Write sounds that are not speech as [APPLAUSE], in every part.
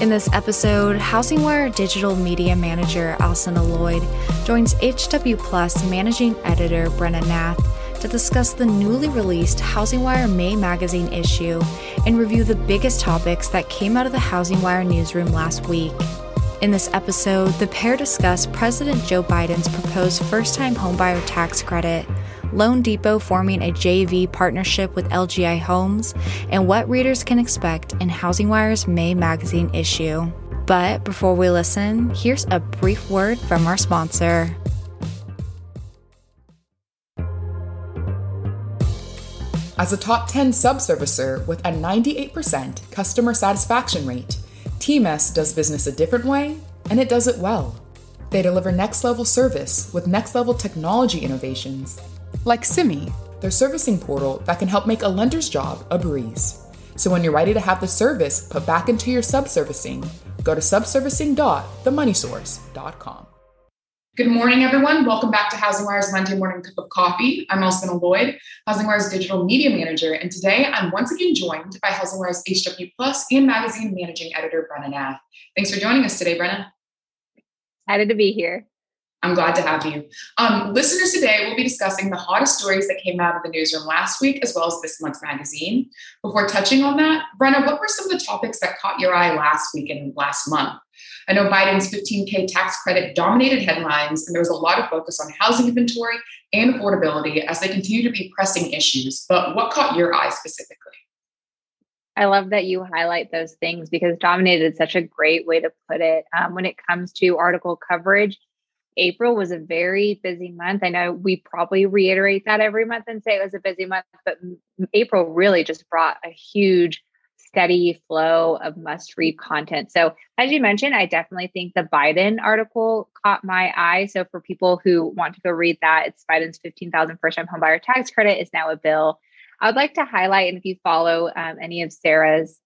In this episode, HousingWire digital media manager Alcynna Lloyd joins HW Plus managing editor Brena Nath to discuss the newly released HousingWire May magazine issue and review the biggest topics that came out of the HousingWire newsroom last week. In this episode, the pair discuss President Joe Biden's proposed first time homebuyer tax credit loanDepot forming a JV partnership with LGI Homes, and what readers can expect in HousingWire's May magazine issue. But before we listen, here's a brief word from our sponsor. As a top 10 subservicer with a 98% customer satisfaction rate, TMS does business a different way, and it does it well. They deliver next level service with next level technology innovations like Simi, their servicing portal that can help make a lender's job a breeze. So when you're ready to have the service put back into your subservicing, go to subservicing.themoneysource.com. Good morning, everyone. Welcome back to HousingWire's Monday Morning Cup of Coffee. I'm Alcynna Lloyd, HousingWire's digital media manager, and today I'm once again joined by HousingWire's HW Plus and magazine managing editor, Brena Nath. Thanks for joining us today, Brena. Excited to be here. I'm glad to have you. Um, listeners, today we'll be discussing the hottest stories that came out of the newsroom last week, as well as this month's magazine. Before touching on that, Brena, what were some of the topics that caught your eye last week and last month? I know Biden's 15K tax credit dominated headlines, and there was a lot of focus on housing inventory and affordability as they continue to be pressing issues. But what caught your eye specifically? I love that you highlight those things because dominated is such a great way to put it. Um, when it comes to article coverage, April was a very busy month. I know we probably reiterate that every month and say it was a busy month, but April really just brought a huge, steady flow of must read content. So, as you mentioned, I definitely think the Biden article caught my eye. So, for people who want to go read that, it's Biden's 15,000 first time homebuyer tax credit is now a bill. I would like to highlight, and if you follow um, any of Sarah's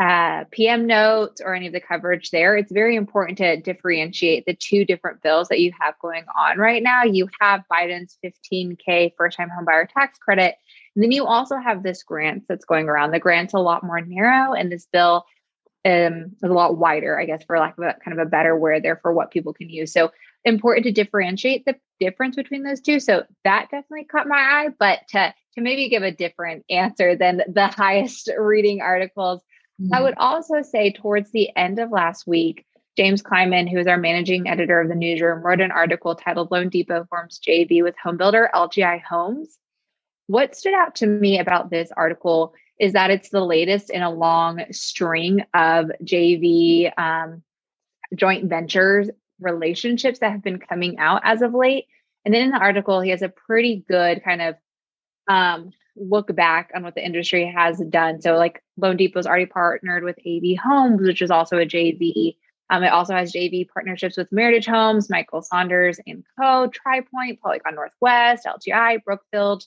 uh, PM notes or any of the coverage there, it's very important to differentiate the two different bills that you have going on right now. You have Biden's 15K first time homebuyer tax credit. And then you also have this grant that's going around. The grant's a lot more narrow, and this bill um, is a lot wider, I guess, for lack of a kind of a better word there for what people can use. So important to differentiate the difference between those two. So that definitely caught my eye, but to to maybe give a different answer than the [LAUGHS] highest reading articles Mm-hmm. I would also say towards the end of last week, James Kleimann, who is our managing editor of the newsroom, wrote an article titled loanDepot Forms JV with homebuilder LGI Homes. What stood out to me about this article is that it's the latest in a long string of JV um, joint ventures relationships that have been coming out as of late. And then in the article, he has a pretty good kind of um, look back on what the industry has done. So, like loanDepot's already partnered with AV Homes, which is also a JV. Um, it also has JV partnerships with Meritage Homes, Michael Saunders and Co., Tri Pointe, Polygon Northwest, LGI, Brookfield.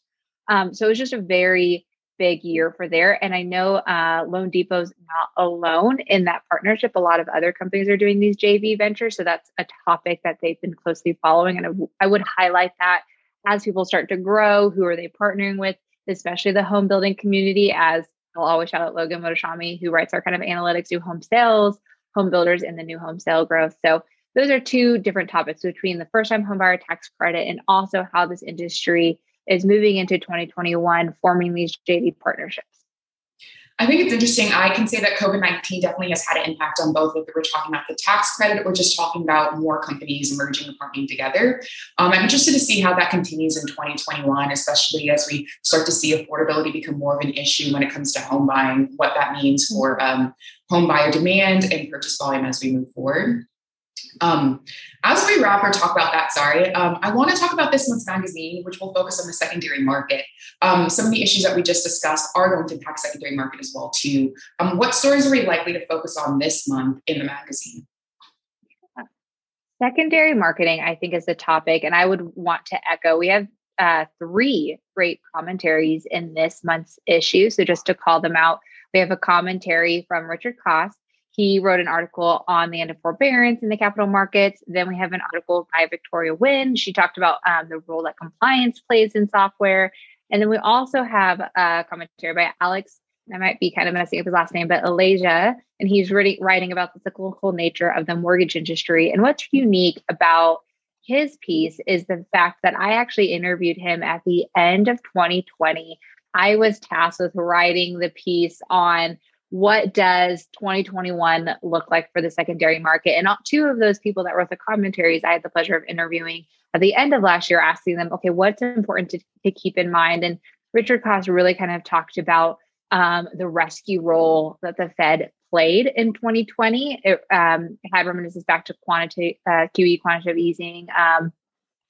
Um, so it was just a very big year for there. And I know uh, loanDepot's not alone in that partnership. A lot of other companies are doing these JV ventures. So that's a topic that they've been closely following. And I would highlight that as people start to grow, who are they partnering with? Especially the home building community, as I'll always shout out Logan Mohtashami, who writes our kind of analytics, new home sales, home builders, and the new home sale growth. So those are two different topics between the first time homebuyer tax credit and also how this industry is moving into 2021, forming these JV partnerships. I think it's interesting. I can say that COVID 19 definitely has had an impact on both, whether we're talking about the tax credit or just talking about more companies emerging and partnering together. Um, I'm interested to see how that continues in 2021, especially as we start to see affordability become more of an issue when it comes to home buying, what that means for um, home buyer demand and purchase volume as we move forward. Um, as we wrap or talk about that, sorry, um, I want to talk about this month's magazine, which will focus on the secondary market. Um, some of the issues that we just discussed are going to impact secondary market as well too. Um, what stories are we likely to focus on this month in the magazine? Secondary marketing, I think, is the topic, and I would want to echo. We have uh, three great commentaries in this month's issue. So just to call them out, we have a commentary from Richard Koss he wrote an article on the end of forbearance in the capital markets. Then we have an article by Victoria Wynn. She talked about um, the role that compliance plays in software. And then we also have a commentary by Alex. I might be kind of messing up his last name, but Elezaj. And he's really writing about the cyclical nature of the mortgage industry. And what's unique about his piece is the fact that I actually interviewed him at the end of 2020. I was tasked with writing the piece on what does 2021 look like for the secondary market? And two of those people that wrote the commentaries, I had the pleasure of interviewing at the end of last year, asking them, okay, what's important to, to keep in mind? And Richard Koss really kind of talked about um, the rescue role that the Fed played in 2020. It um, had reminiscences back to quantitative uh, QE, quantitative easing, um,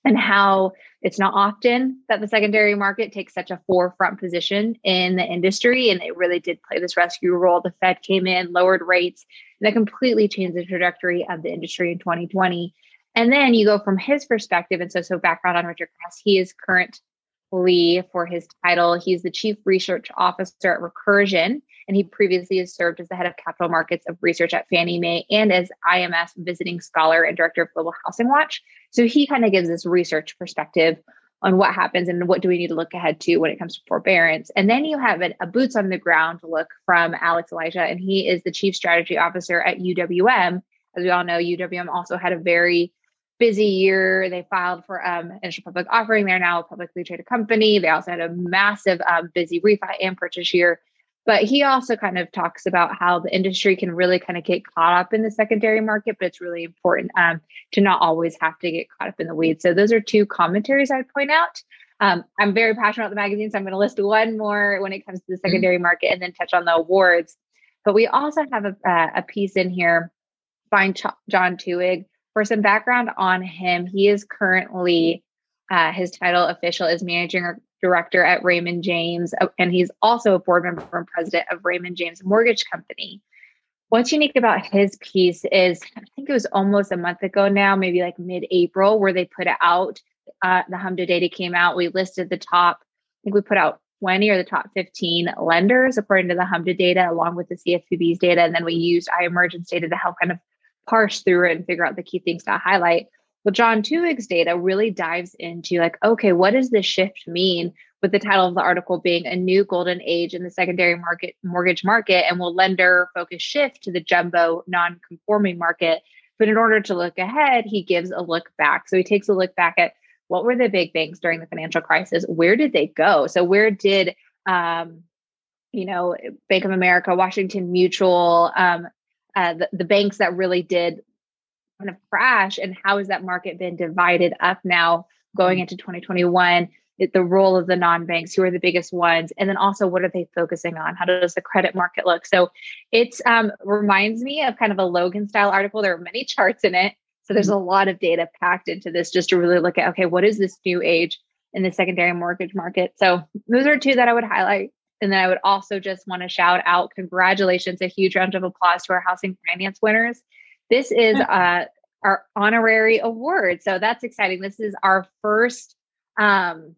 and how it's not often that the secondary market takes such a forefront position in the industry. And it really did play this rescue role. The Fed came in, lowered rates, and that completely changed the trajectory of the industry in 2020. And then you go from his perspective. And so, so background on Richard Koss, he is currently for his title, he's the chief research officer at Recursion. And he previously has served as the head of capital markets of research at Fannie Mae and as IMF visiting scholar and director of Global Housing Watch. So he kind of gives this research perspective on what happens and what do we need to look ahead to when it comes to forbearance. And then you have a, a boots on the ground look from Alex Elezaj, and he is the chief strategy officer at UWM. As we all know, UWM also had a very busy year. They filed for um, initial public offering. They're now a publicly traded company. They also had a massive um, busy refi and purchase year. But he also kind of talks about how the industry can really kind of get caught up in the secondary market, but it's really important um, to not always have to get caught up in the weeds. So those are two commentaries I'd point out. Um, I'm very passionate about the magazine, so I'm going to list one more when it comes to the mm-hmm. secondary market and then touch on the awards. But we also have a, uh, a piece in here by Ch- John Twohig. For some background on him, he is currently uh, his title official is managing director at Raymond James, uh, and he's also a board member and president of Raymond James Mortgage Company. What's unique about his piece is, I think it was almost a month ago now, maybe like mid April, where they put it out. Uh, the HMDA data came out. We listed the top, I think we put out 20 or the top 15 lenders according to the HMDA data, along with the CFPB's data. And then we used iEmergent data to help kind of parse through it and figure out the key things to highlight. Well, John Twohig's data really dives into like, okay, what does this shift mean? With the title of the article being a new golden age in the secondary market mortgage market, and will lender focus shift to the jumbo non-conforming market. But in order to look ahead, he gives a look back. So he takes a look back at what were the big banks during the financial crisis? Where did they go? So where did um, you know Bank of America, Washington Mutual, um, uh, the, the banks that really did kind of crash and how has that market been divided up now going mm-hmm. into 2021 the role of the non-banks who are the biggest ones and then also what are they focusing on? How does the credit market look? So it um, reminds me of kind of a logan style article. There are many charts in it so there's mm-hmm. a lot of data packed into this just to really look at okay what is this new age in the secondary mortgage market? So those are two that i would highlight and then i would also just want to shout out congratulations a huge round of applause to our housing finance winners this is uh, our honorary award. So that's exciting. This is our first um,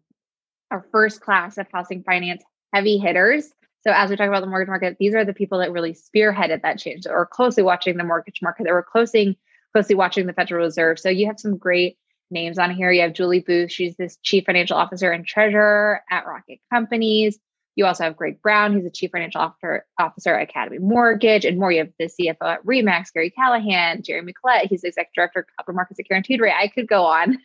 our first class of housing finance heavy hitters. So as we talk about the mortgage market, these are the people that really spearheaded that change or closely watching the mortgage market. They were closing, closely watching the Federal Reserve. So you have some great names on here. You have Julie Booth. She's this chief financial officer and treasurer at Rocket Companies. You also have Greg Brown, who's the chief financial officer, officer at Academy Mortgage, and more. You have the CFO at Remax, Karri Callahan, Jeremy Collette. He's the executive director of capital markets at Guaranteed Rate. I could go on. [LAUGHS]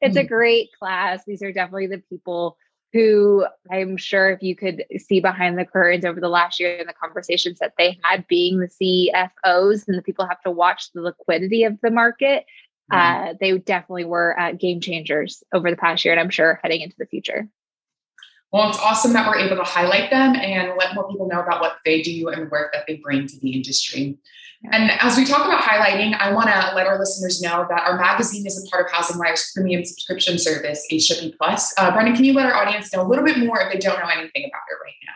it's mm-hmm. a great class. These are definitely the people who I'm sure if you could see behind the curtains over the last year and the conversations that they had being the CFOs and the people have to watch the liquidity of the market, mm-hmm. uh, they definitely were uh, game changers over the past year and I'm sure heading into the future. Well, it's awesome that we're able to highlight them and let more people know about what they do and the work that they bring to the industry. And as we talk about highlighting, I want to let our listeners know that our magazine is a part of HousingWire's premium subscription service, HW Plus. Uh, Brena, can you let our audience know a little bit more if they don't know anything about it right now?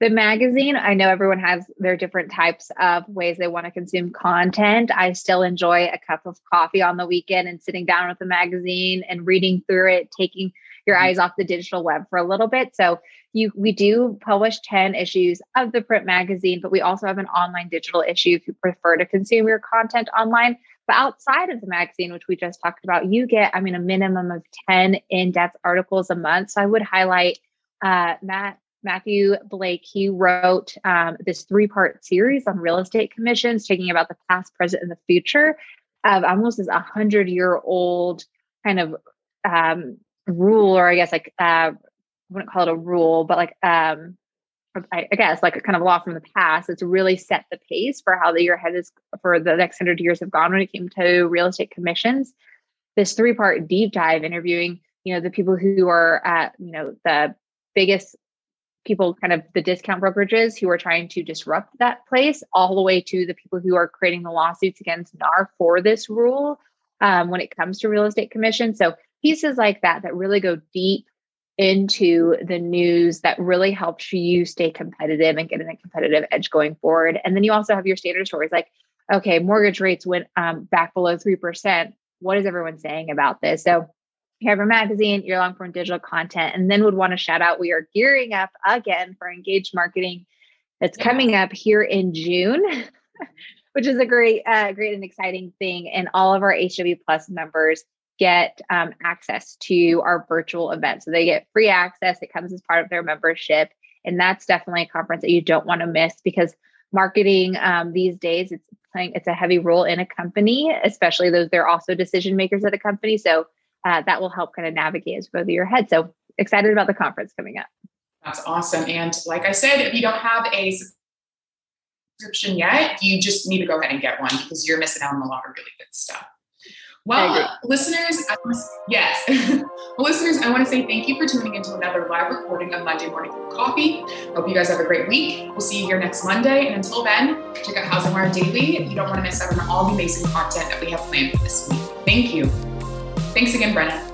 The magazine, I know everyone has their different types of ways they want to consume content. I still enjoy a cup of coffee on the weekend and sitting down with the magazine and reading through it, taking your mm-hmm. eyes off the digital web for a little bit. So you we do publish 10 issues of the print magazine, but we also have an online digital issue if you prefer to consume your content online. But outside of the magazine, which we just talked about, you get, I mean, a minimum of 10 in-depth articles a month. So I would highlight uh, Matt Matthew Blake, he wrote um, this three part series on real estate commissions, taking about the past, present, and the future of almost as a hundred year old kind of um, rule, or I guess like, uh, I wouldn't call it a rule, but like, um, I, I guess like a kind of law from the past. It's really set the pace for how the year ahead is for the next hundred years have gone when it came to real estate commissions. This three part deep dive interviewing, you know, the people who are at, you know, the biggest people kind of the discount brokerages who are trying to disrupt that place all the way to the people who are creating the lawsuits against NAR for this rule um, when it comes to real estate commission. So pieces like that that really go deep into the news that really helps you stay competitive and get in a competitive edge going forward. And then you also have your standard stories like, okay, mortgage rates went um, back below 3%. What is everyone saying about this? So Cover Magazine, your long form digital content, and then would want to shout out we are gearing up again for engaged marketing that's yeah. coming up here in June, [LAUGHS] which is a great, uh, great and exciting thing. And all of our HW Plus members get um, access to our virtual event. So they get free access. It comes as part of their membership. And that's definitely a conference that you don't want to miss because marketing um, these days it's playing it's a heavy role in a company especially those they're also decision makers at a company so uh, that will help kind of navigate as further your head. So excited about the conference coming up. That's awesome. And like I said, if you don't have a subscription yet, you just need to go ahead and get one because you're missing out on a lot of really good stuff. [LAUGHS] Well, listeners, yes, listeners, I want to say thank you for tuning into another live recording of Monday Morning Coffee. Hope you guys have a great week. We'll see you here next Monday. And until then, check out HousingWire Daily. You don't want to miss out on all the amazing content that we have planned for this week. Thank you. Thanks again, Brena.